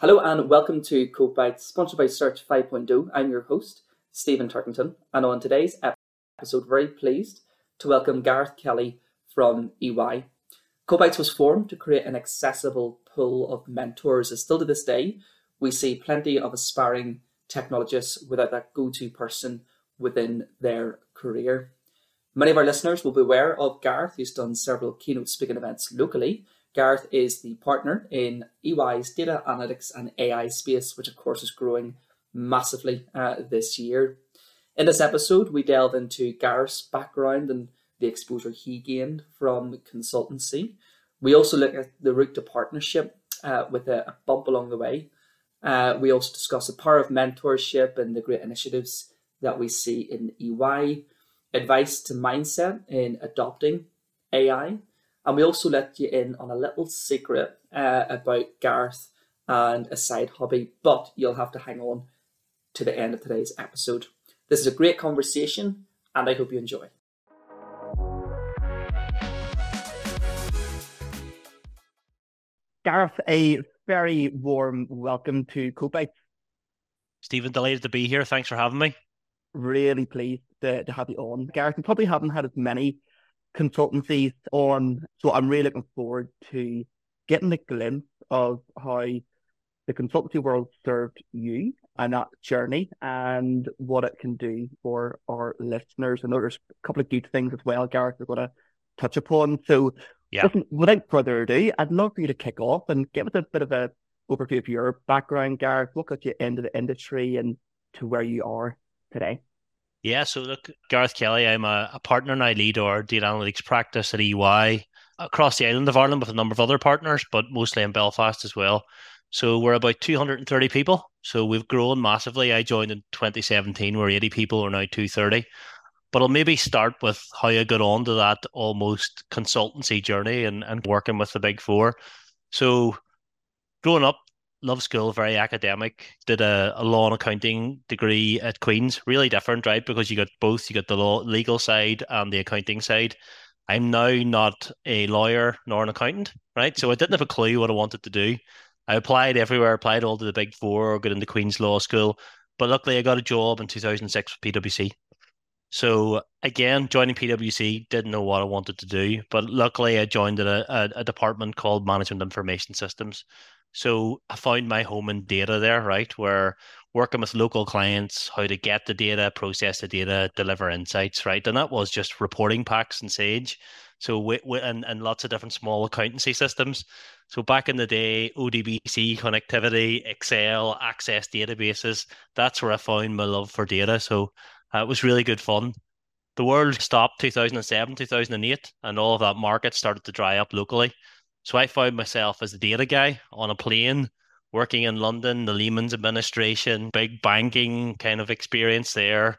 Hello and welcome to Code sponsored by Search 5.0. I'm your host, Stephen Turkington, and on today's episode, very pleased to welcome Gareth Kelly from EY. Code was formed to create an accessible pool of mentors, as still to this day, we see plenty of aspiring technologists without that go to person within their career. Many of our listeners will be aware of Gareth, who's done several keynote speaking events locally Gareth is the partner in EY's data analytics and AI space, which of course is growing massively uh, this year. In this episode, we delve into Gareth's background and the exposure he gained from consultancy. We also look at the route to partnership uh, with a, a, bump along the way. Uh, we also discuss the power of mentorship and the great initiatives that we see in EY, advice to mindset in adopting AI, and we also let you in on a little secret uh, about Gareth and a side hobby, but you'll have to hang on to the end of today's episode. This is a great conversation, and I hope you enjoy. Gareth, a very warm welcome to Code Stephen, delighted to be here. Thanks for having me. Really pleased to, to have you on. Gareth, we probably haven't had as many consultancies on. So I'm really looking forward to getting a glimpse of how the consultancy world served you and that journey and what it can do for our listeners. I know there's a couple of good things as well, Gareth, we're going to touch upon. So, yeah. listen, without further ado, I'd love for you to kick off and give us a bit of a overview of your background, Gareth. What got you into the industry and to where you are today? Yeah, so look, Gareth Kelly, I'm a, a partner and I lead our data analytics practice at EY across the island of Ireland with a number of other partners, but mostly in Belfast as well. So we're about 230 people. So we've grown massively. I joined in 2017. We're 80 people. We're now 230. But I'll maybe start with how I got on to that almost consultancy journey and, and working with the big four. So growing up, love school, very academic. Did a, a law and accounting degree at Queen's. Really different, right? Because you got both. You got the law, legal side and the accounting side. I'm now not a lawyer nor an accountant, right? So I didn't have a clue what I wanted to do. I applied everywhere, applied all to the big four, or got into Queen's Law School. But luckily, I got a job in 2006 with PwC. So again, joining PwC, didn't know what I wanted to do, but luckily I joined a, a, a department called Management Information Systems. So I found my home in data there, right? Where working with local clients, how to get the data, process the data, deliver insights, right? And that was just reporting packs and Sage. So we, we, and, and lots of different small accountancy systems. So back in the day, ODBC connectivity, Excel, access databases, that's where I found my love for data. So uh, it was really good fun. The world stopped 2007, 2008, and all of that market started to dry up locally. So I found myself as a data guy on a plane working in London, the Lehman's administration, big banking kind of experience there,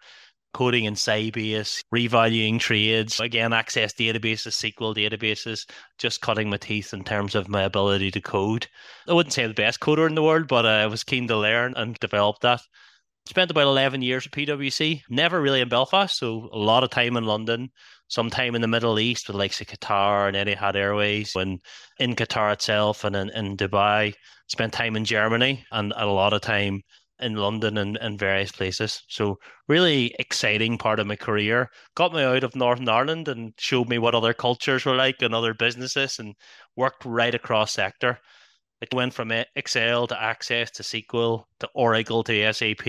coding in Sybase, revaluing trades, again, access databases, SQL databases, just cutting my teeth in terms of my ability to code. I wouldn't say the best coder in the world, but I was keen to learn and develop that. Spent about 11 years at PwC, never really in Belfast, so a lot of time in London, some time in the Middle East with likes of Qatar and Etihad Airways, when in Qatar itself and in, in Dubai, spent time in Germany and a lot of time in London and, and various places. So really exciting part of my career. Got me out of Northern Ireland and showed me what other cultures were like and other businesses and worked right across sector. It went from Excel to Access to SQL to Oracle to SAP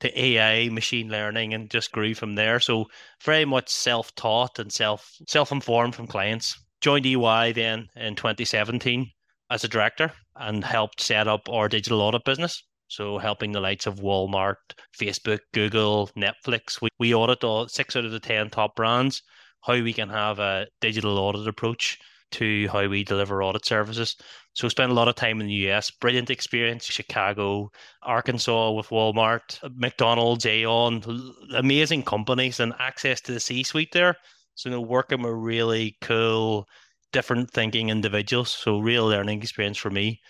to AI, machine learning, and just grew from there. So very much self-taught and self self-informed from clients. Joined EY then in 2017 as a director and helped set up our digital audit business. So helping the likes of Walmart, Facebook, Google, Netflix. We, we audit all six out of the 10 top brands, how we can have a digital audit approach to how we deliver audit services. So spent a lot of time in the US. Brilliant experience. Chicago, Arkansas with Walmart, McDonald's, Aon, amazing companies and access to the C-suite there. So you know, working with really cool, different thinking individuals. So real learning experience for me.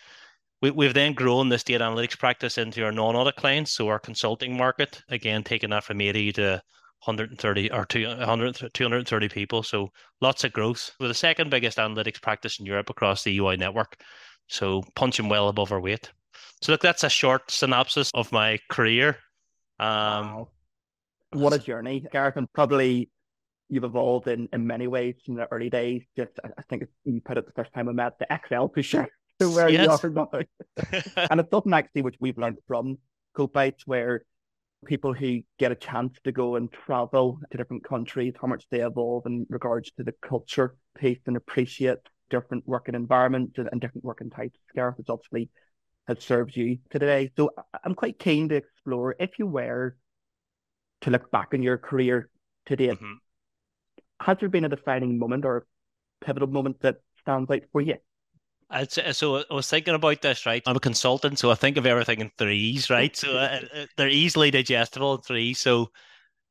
We, we've then grown this data analytics practice into our non-audit clients. So our consulting market, again, taking that from 80 to 130 or 200, 230 people. So lots of growth. We're the second biggest analytics practice in Europe across the EY network. So punching well above our weight. So look, that's a short synopsis of my career. Um, wow. What a journey, Gareth, and probably you've evolved in, in many ways from the early days. Just I think you put it the first time we met the Excel pusher to where yes. you are now. and it's something actually which we've learned from Code Bytes where people who get a chance to go and travel to different countries, how much they evolve in regards to the culture piece and appreciate different working environments and, different working types. Gareth has obviously has served you today. So I'm quite keen to explore if you were to look back on your career today, mm-hmm. has there been a defining moment or a pivotal moment that stands out for you? So I was thinking about this, right? I'm a consultant, so I think of everything in threes, right? So uh, uh, they're easily digestible in threes. So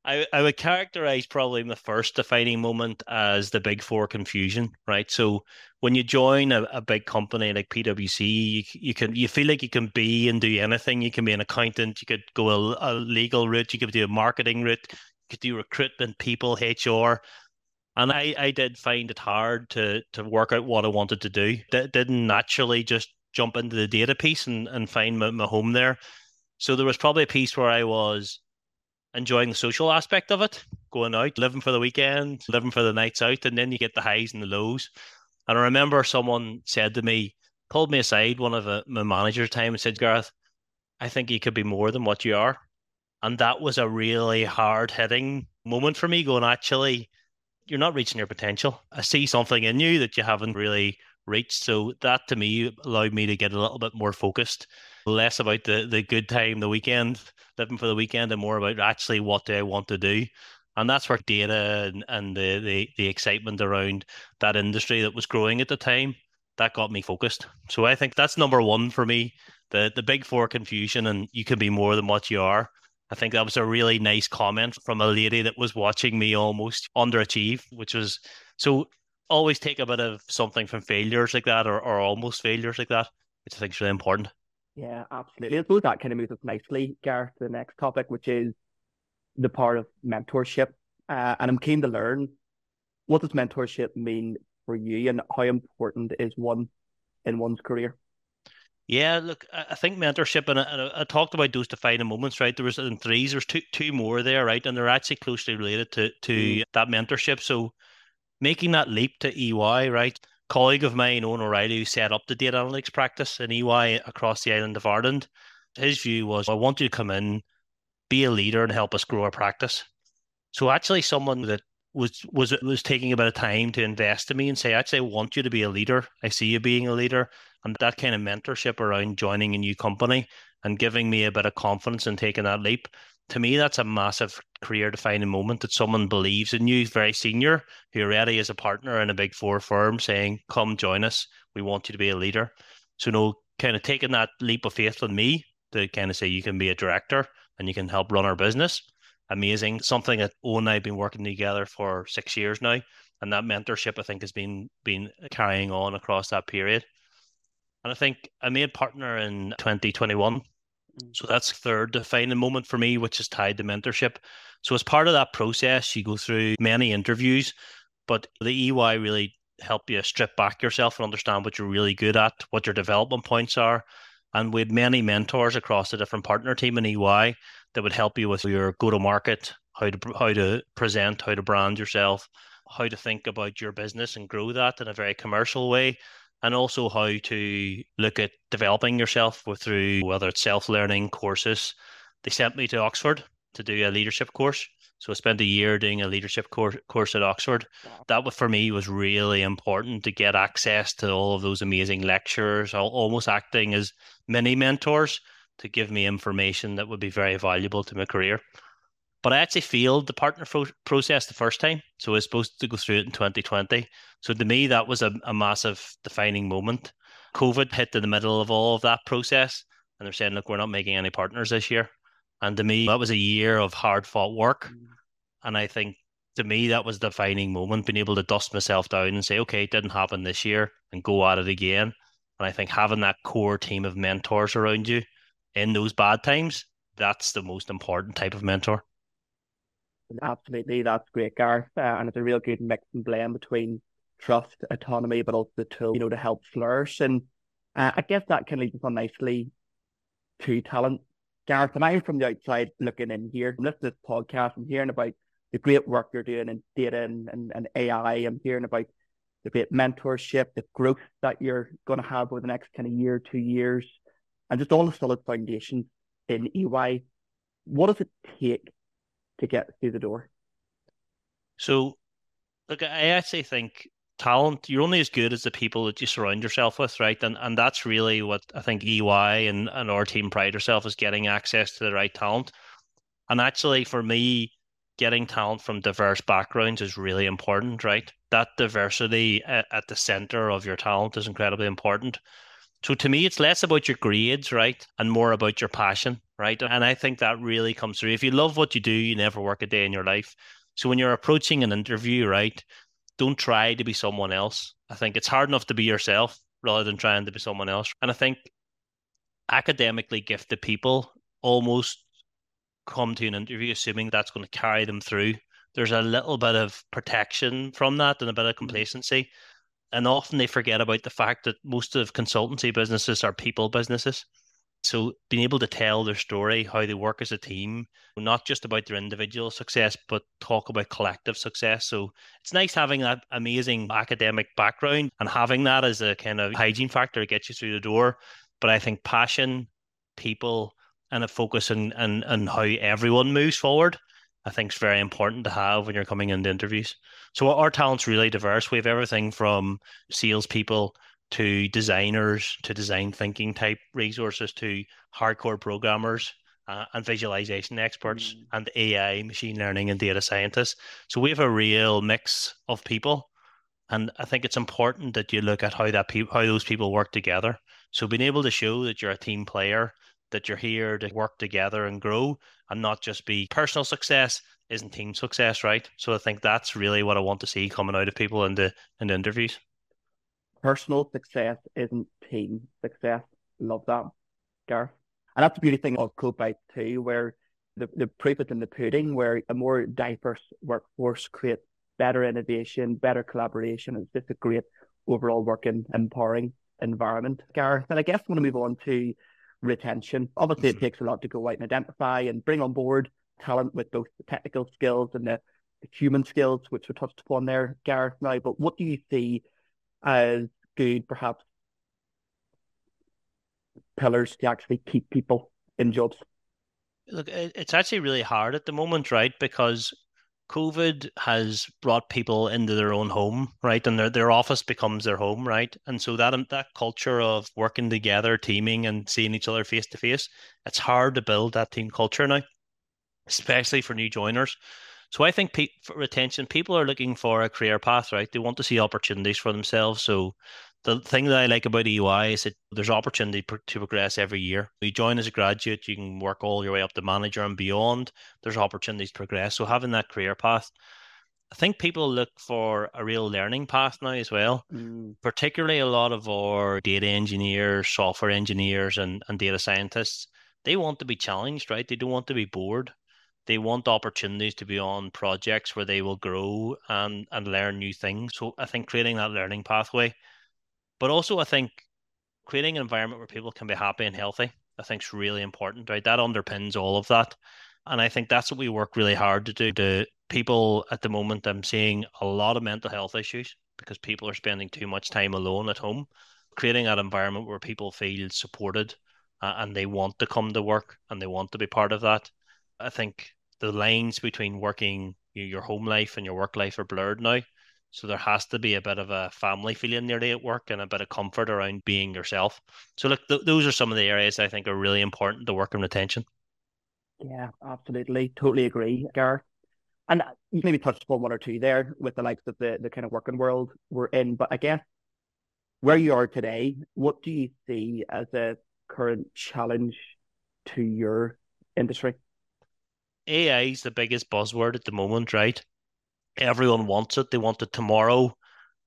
I, I would characterize probably the first defining moment as the big four confusion, right? So when you join a, a big company like PwC, you, you can you feel like you can be and do anything. You can be an accountant, you could go a, a legal route, you could do a marketing route, you could do recruitment, people, HR. And I, I did find it hard to to work out what I wanted to do. D- didn't naturally just jump into the data piece and, and find my, my home there. So there was probably a piece where I was enjoying the social aspect of it, going out, living for the weekend, living for the nights out, and then you get the highs and the lows. And I remember someone said to me, pulled me aside, one of the, my managers time, and said, Gareth, I think you could be more than what you are. And that was a really hard hitting moment for me, going, actually, you're not reaching your potential. I see something in you that you haven't really reached. So that to me allowed me to get a little bit more focused, less about the, the good time, the weekend, living for the weekend, and more about actually what do I want to do. And that's where data and, and the, the, the excitement around that industry that was growing at the time, that got me focused. So I think that's number one for me. The the big four confusion and you can be more than what you are. I think that was a really nice comment from a lady that was watching me almost underachieve, which was so always take a bit of something from failures like that or, or almost failures like that, which I think is really important. Yeah, absolutely. I suppose that kind of moves us nicely, Gareth, to the next topic, which is the part of mentorship. Uh, and I'm keen to learn what does mentorship mean for you and how important is one in one's career? Yeah, look, I think mentorship, and I, I, talked about those defining moments, right? There was in threes, there's two two more there, right? And they're actually closely related to to mm. that mentorship. So making that leap to EY, right? colleague of mine, Owen O'Reilly, who set up the data analytics practice in EY across the island of Ireland, his view was, I want you to come in, be a leader, and help us grow our practice. So actually, someone that was was was taking a bit of time to invest in me and say, actually, I want you to be a leader. I see you being a leader, and that kind of mentorship around joining a new company and giving me a bit of confidence in taking that leap. To me, that's a massive career defining moment that someone believes in you, very senior, who already is a partner in a big four firm, saying, "Come join us. We want you to be a leader." So, no, kind of taking that leap of faith with me to kind of say you can be a director and you can help run our business amazing. Something that Owen and I have been working together for six years now, and that mentorship I think has been been carrying on across that period. And I think I made partner in 2021. Mm. So that's third defining moment for me, which is tied to mentorship. So as part of that process, you go through many interviews, but the EY really help you strip back yourself and understand what you're really good at, what your development points are. And we had many mentors across the different partner team in EY that would help you with your go to market, how to how to present, how to brand yourself, how to think about your business and grow that in a very commercial way, and also how to look at developing yourself with through whether it's self learning courses. They sent me to Oxford to do a leadership course. So I spent a year doing a leadership course, course at Oxford. That for me was really important to get access to all of those amazing lecturers, almost acting as mini mentors to give me information that would be very valuable to my career. But I actually failed the partner process the first time. So I was supposed to go through it in 2020. So to me, that was a, a massive defining moment. COVID hit in the middle of all of that process. And they're saying, look, we're not making any partners this year. And to me, that was a year of hard fought work. Mm. And I think to me, that was the defining moment, being able to dust myself down and say, okay, it didn't happen this year and go at it again. And I think having that core team of mentors around you in those bad times, that's the most important type of mentor. Absolutely, that's great, Gareth, uh, and it's a real good mix and blend between trust, autonomy, but also the tool, you know, to help flourish. And uh, I guess that can lead us on nicely to talent. Gareth, and I'm from the outside looking in here. I'm listening to this podcast. I'm hearing about the great work you're doing in data and, and, and AI. I'm hearing about the great mentorship, the growth that you're going to have over the next kind of year, two years, and just all the solid foundations in EY. What does it take to get through the door? So, look, I actually think talent, you're only as good as the people that you surround yourself with, right? And and that's really what I think EY and, and our team pride ourselves is getting access to the right talent. And actually, for me, getting talent from diverse backgrounds is really important, right? That diversity at, at the center of your talent is incredibly important. So to me, it's less about your grades, right? And more about your passion, right? And I think that really comes through. If you love what you do, you never work a day in your life. So when you're approaching an interview, right, don't try to be someone else. I think it's hard enough to be yourself rather than trying to be someone else. And I think academically gifted people almost come to an interview assuming that's going to carry them through. There's a little bit of protection from that and a bit of mm-hmm. And often they forget about the fact that most of consultancy businesses are people businesses. So being able to tell their story, how they work as a team, not just about their individual success, but talk about collective success. So it's nice having that amazing academic background and having that as a kind of hygiene factor to get you through the door. But I think passion, people, and a focus on, on, on how everyone moves forward, I think is very important to have when you're coming into interviews. So our talent's really diverse. We have everything from salespeople to designers to design thinking type resources to hardcore programmers uh, and visualization experts mm. and AI, machine learning, and data scientists. So we have a real mix of people, and I think it's important that you look at how that pe- how those people work together. So being able to show that you're a team player, that you're here to work together and grow, and not just be personal success isn't team success, right? So I think that's really what I want to see coming out of people in the in the interviews personal success isn't team success. Love that, Gareth. And that's the beauty thing of CodeByte too, where the, the proof is in the pudding, where a more diverse workforce creates better innovation, better collaboration. It's just a great overall working, empowering environment, Gareth. And I guess I want to move on to retention. Obviously, it mm-hmm. takes a lot to go out and identify and bring on board talent with both the technical skills and the, the human skills, which we touched upon there, Gareth. Now, but what do you see as good, perhaps, pillars to actually keep people in jobs? Look, it's actually really hard at the moment, right? Because COVID has brought people into their own home, right? And their, their office becomes their home, right? And so that um, that culture of working together, teaming, and seeing each other face to face, it's hard to build that team culture now, especially for new joiners. So I think pe- for retention, people are looking for a career path, right? They want to see opportunities for themselves. So the thing that I like about EY is that there's opportunity to progress every year. You join as a graduate, you can work all your way up to manager and beyond. There's opportunities to progress. So having that career path, I think people look for a real learning path now as well. Mm. Particularly a lot of our data engineers, software engineers, and, and data scientists, they want to be challenged, right? They don't want to be bored they want opportunities to be on projects where they will grow and and learn new things. So I think creating that learning pathway, but also I think creating an environment where people can be happy and healthy, I think is really important. Right, that underpins all of that, and I think that's what we work really hard to do. To people at the moment, I'm seeing a lot of mental health issues because people are spending too much time alone at home. Creating that environment where people feel supported uh, and they want to come to work and they want to be part of that I think the lines between working your home life and your work life are blurred now. So there has to be a bit of a family feeling nearly at work and a bit of comfort around being yourself. So look, th- those are some of the areas I think are really important to work on retention. Yeah, absolutely, totally agree, Gareth. And uh, you maybe touched upon one or two there with the likes of the the kind of working world we're in. But I guess where you are today, what do you see as a current challenge to your industry? AI is the biggest buzzword at the moment, right? Everyone wants it. They want it tomorrow.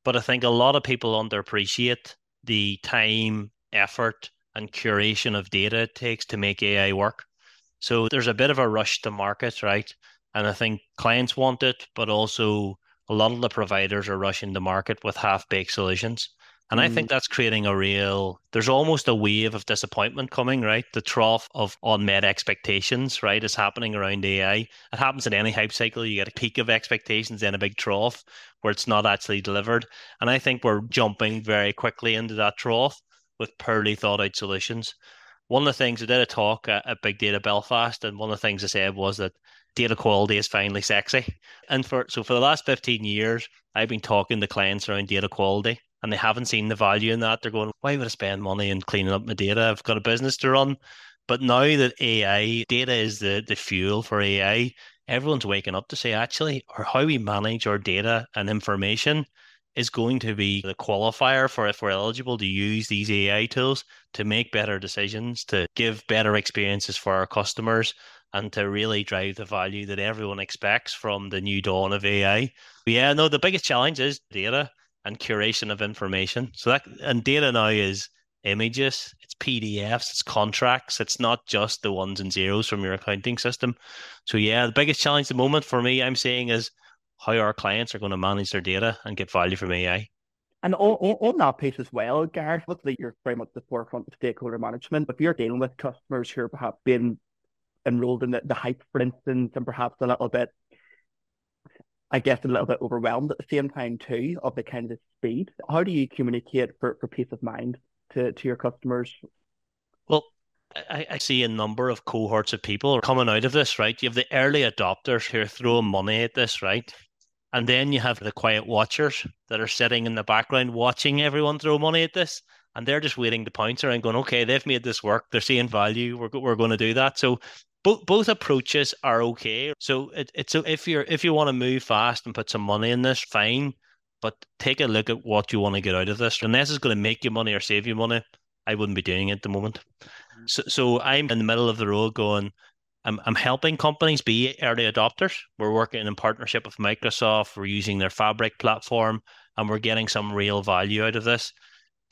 But I think a lot of people underappreciate the time, effort, and curation of data it takes to make AI work. So there's a bit of a rush to market, right? And I think clients want it, but also a lot of the providers are rushing to market with half baked solutions. And mm. I think mm. that's creating a real, there's almost a wave of disappointment coming, right? The trough of unmet expectations, right, is happening around AI. It happens in any hype cycle. You get a peak of expectations, then a big trough where it's not actually delivered. And I think we're jumping very quickly into that trough with poorly thought out solutions. One of the things I did a talk at, at Big Data Belfast, and one of the things I said was that data quality is finally sexy. And for so for the last 15 years, I've been talking to clients around data quality and they haven't seen the value in that. They're going, why would I spend money in cleaning up my data? I've got a business to run. But now that AI, data is the, the fuel for AI, everyone's waking up to say, actually, or how we manage our data and information is going to be the qualifier for if we're eligible to use these AI tools to make better decisions, to give better experiences for our customers, and to really drive the value that everyone expects from the new dawn of AI. But yeah, no, the biggest challenge is data and curation of information. So that and data now is images, it's PDFs, it's contracts. It's not just the ones and zeros from your accounting system. So yeah, the biggest challenge at the moment for me, I'm saying, is how our clients are going to manage their data and get value from AI. And on, on, that piece as well, Gareth, obviously you're very much the forefront of stakeholder management. If you're dealing with customers who are perhaps being enrolled in the, the hype, for instance, and perhaps a little bit I guess, a little bit overwhelmed at the same time too of the kind of speed. How do you communicate for, for peace of mind to, to your customers? Well, I, I see a number of cohorts of people coming out of this, right? You have the early adopters who are throwing money at this, right? And then you have the quiet watchers that are sitting in the background watching everyone throw money at this. And they're just waiting to pounce and going, okay, they've made this work. They're seeing value. We're, we're going to do that. So both both approaches are okay. So it, it's if you're if you want to move fast and put some money in this, fine. But take a look at what you want to get out of this. Unless it's going to make you money or save you money, I wouldn't be doing it at the moment. Mm-hmm. So, so I'm in the middle of the road going, I'm, I'm helping companies be early adopters. We're working in partnership with Microsoft. We're using their Fabric platform and we're getting some real value out of this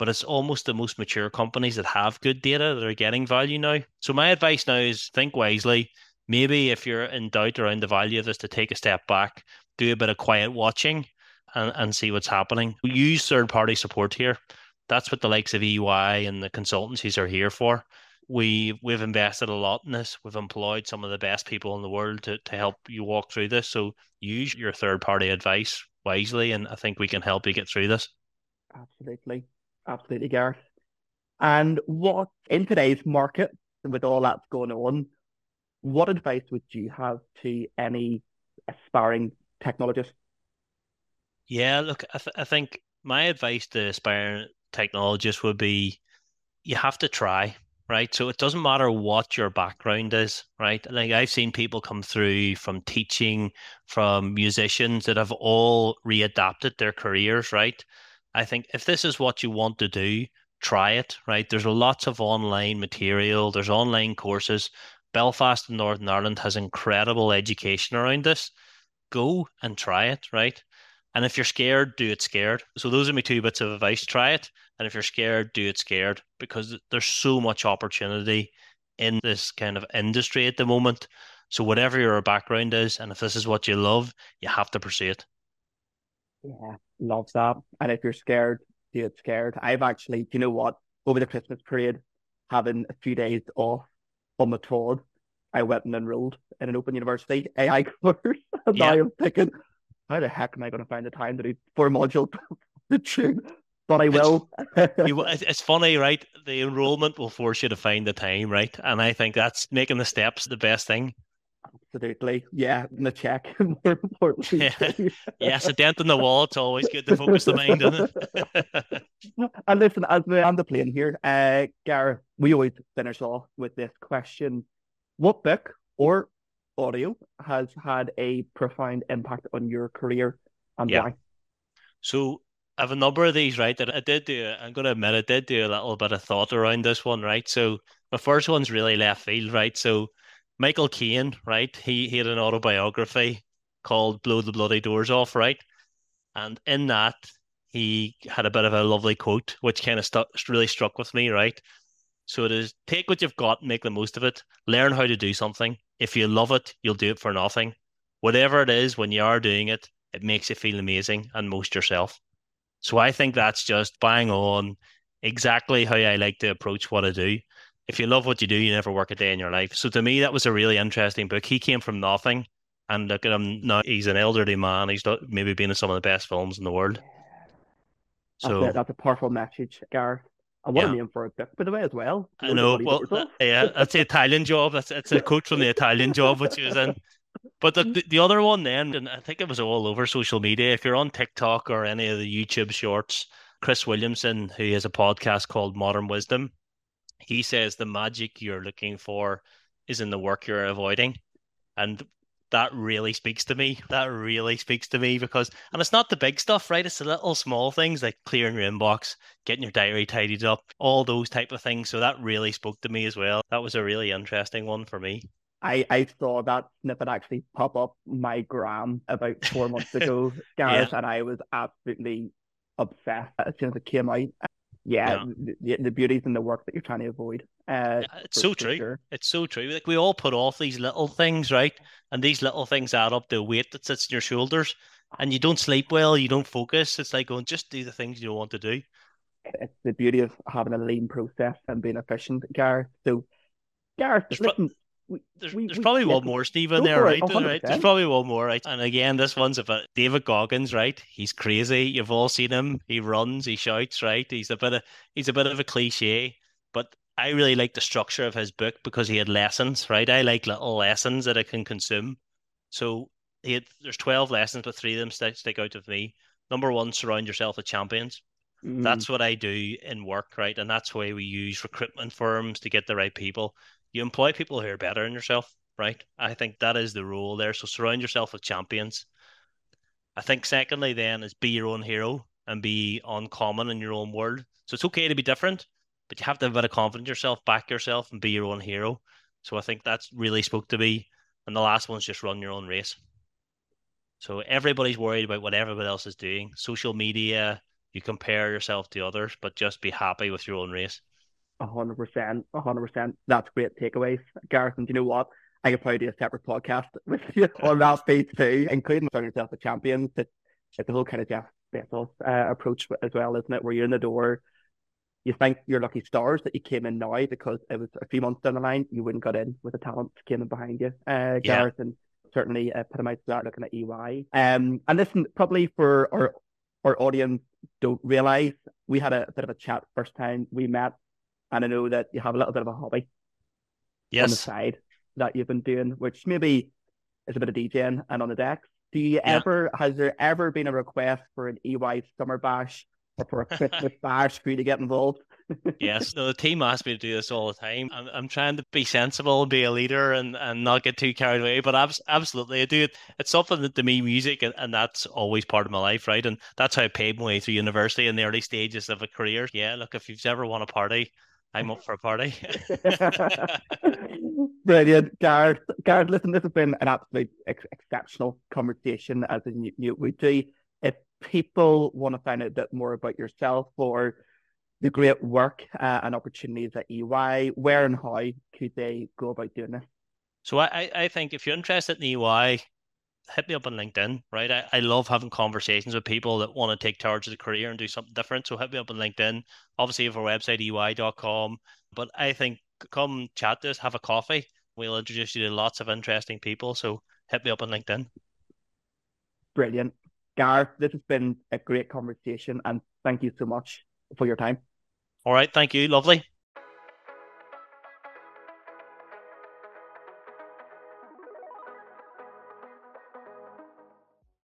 but it's almost the most mature companies that have good data that are getting value now. So my advice now is think wisely. Maybe if you're in doubt around the value of this, to take a step back, do a bit of quiet watching, and, and see what's happening. Use third party support here. That's what the likes of EY and the consultancies are here for. We we've invested a lot in this. We've employed some of the best people in the world to, to help you walk through this. So use your third party advice wisely, and I think we can help you get through this. Absolutely. Absolutely, Gareth. And what in today's market, with all that's going on, what advice would you have to any aspiring technologist? Yeah, look, I, th- I think my advice to aspiring technologists would be you have to try, right? So it doesn't matter what your background is, right? Like I've seen people come through from teaching, from musicians that have all readapted their careers, right? I think if this is what you want to do, try it, right? There's lots of online material, there's online courses. Belfast in Northern Ireland has incredible education around this. Go and try it, right? And if you're scared, do it scared. So those are my two bits of advice. Try it. And if you're scared, do it scared because there's so much opportunity in this kind of industry at the moment. So whatever your background is, and if this is what you love, you have to pursue it. Yeah, love that. And if you're scared, do it scared. I've actually, you know what, over the Christmas period, having a few days off on the tour, I went and enrolled in an open university AI course. and yeah. I'm thinking, how the heck am I going to find the time to do four modules to tune? But I will. It's, it's funny, right? The enrollment will force you to find the time, right? And I think that's making the steps the best thing. Absolutely. Yeah, and the check more importantly. Yeah. yes, a dent in the wall. It's always good to focus the mind, isn't it? and listen, as we're on the plane here, uh, Gareth, we always finish off with this question. What book or audio has had a profound impact on your career and yeah. why? So I have a number of these, right? That I did do. I'm going to admit, I did do a little bit of thought around this one, right? So the first one's really left field, right? So Michael Caine, right? He, he had an autobiography called Blow the Bloody Doors Off, right? And in that, he had a bit of a lovely quote, which kind of really struck with me, right? So it is take what you've got, make the most of it, learn how to do something. If you love it, you'll do it for nothing. Whatever it is, when you are doing it, it makes you feel amazing and most yourself. So I think that's just bang on exactly how I like to approach what I do. If you love what you do, you never work a day in your life. So to me, that was a really interesting book. He came from nothing. And look at him now, he's an elderly man. He's maybe been in some of the best films in the world. So that's, that's a powerful message, Gareth. I want yeah. a name for a book, by the way, as well. I know. Well, uh, yeah, that's the Italian job. That's it's a quote from the Italian job, which he was in. But the, the, the other one then, and I think it was all over social media. If you're on TikTok or any of the YouTube shorts, Chris Williamson, who has a podcast called Modern Wisdom, he says the magic you're looking for is in the work you're avoiding. And that really speaks to me. That really speaks to me because, and it's not the big stuff, right? It's the little small things like clearing your inbox, getting your diary tidied up, all those type of things. So that really spoke to me as well. That was a really interesting one for me. I, I saw that snippet actually pop up my gram about four months ago, Gareth, yeah. and I was absolutely obsessed as soon as it came out yeah, yeah. The, the beauties in the work that you're trying to avoid. Uh, it's for, so true. Sure. It's so true. Like we all put off these little things, right? And these little things add up to a weight that sits in your shoulders, and you don't sleep well. You don't focus. It's like going just do the things you don't want to do. It's the beauty of having a lean process and being efficient, Gareth. So, Gareth, listen, there's, we, there's we, probably one more Stephen there, right? right? There's probably one more, right? And again, this one's about David Goggins, right? He's crazy. You've all seen him. He runs, he shouts, right? He's a bit of he's a bit of a cliche, but I really like the structure of his book because he had lessons, right? I like little lessons that I can consume. So he had there's twelve lessons, but three of them stick, stick out of me. Number one, surround yourself with champions. Mm. That's what I do in work, right? And that's why we use recruitment firms to get the right people you employ people who are better than yourself, right? I think that is the rule there. So surround yourself with champions. I think secondly, then is be your own hero and be uncommon in your own world. So it's okay to be different, but you have to have a bit of confidence yourself, back yourself, and be your own hero. So I think that's really spoke to me. And the last one's just run your own race. So everybody's worried about what everybody else is doing. Social media, you compare yourself to others, but just be happy with your own race hundred percent, hundred percent. That's great takeaways, Gareth. And you know what? I could probably do a separate podcast with you on that space too, including showing yourself a champion. It's, it's the whole kind of Jeff Bezos uh, approach as well, isn't it? Where you're in the door, you think you're lucky stars that you came in now because it was a few months down the line you wouldn't got in with the talent came in behind you, uh, Gareth, yeah. and certainly uh, put him out there looking at EY. Um, and listen, probably for our our audience don't realize we had a bit of a chat first time we met and I know that you have a little bit of a hobby yes. on the side that you've been doing, which maybe is a bit of DJing and on the decks. Do you yeah. ever, has there ever been a request for an EY summer bash or for a Christmas bash for you to get involved? yes, no, the team asks me to do this all the time. I'm, I'm trying to be sensible, be a leader, and, and not get too carried away. But abs- absolutely, I do it. It's something that to me, music, and, and that's always part of my life, right? And that's how I paid my way through university in the early stages of a career. Yeah, look, if you've ever won a party, I'm up for a party. Brilliant, Gareth. Gareth, listen, this has been an absolute ex- exceptional conversation as in you, we do. If people want to find out a bit more about yourself or the great work uh, and opportunities at EY, where and how could they go about doing this? So I, I think if you're interested in EY, hit me up on LinkedIn, right? I, I love having conversations with people that want to take charge of the career and do something different. So hit me up on LinkedIn. Obviously, have our website, ey.com. But I think come chat to us, have a coffee. We'll introduce you to lots of interesting people. So hit me up on LinkedIn. Brilliant. Gar, this has been a great conversation and thank you so much for your time. All right. Thank you. Lovely.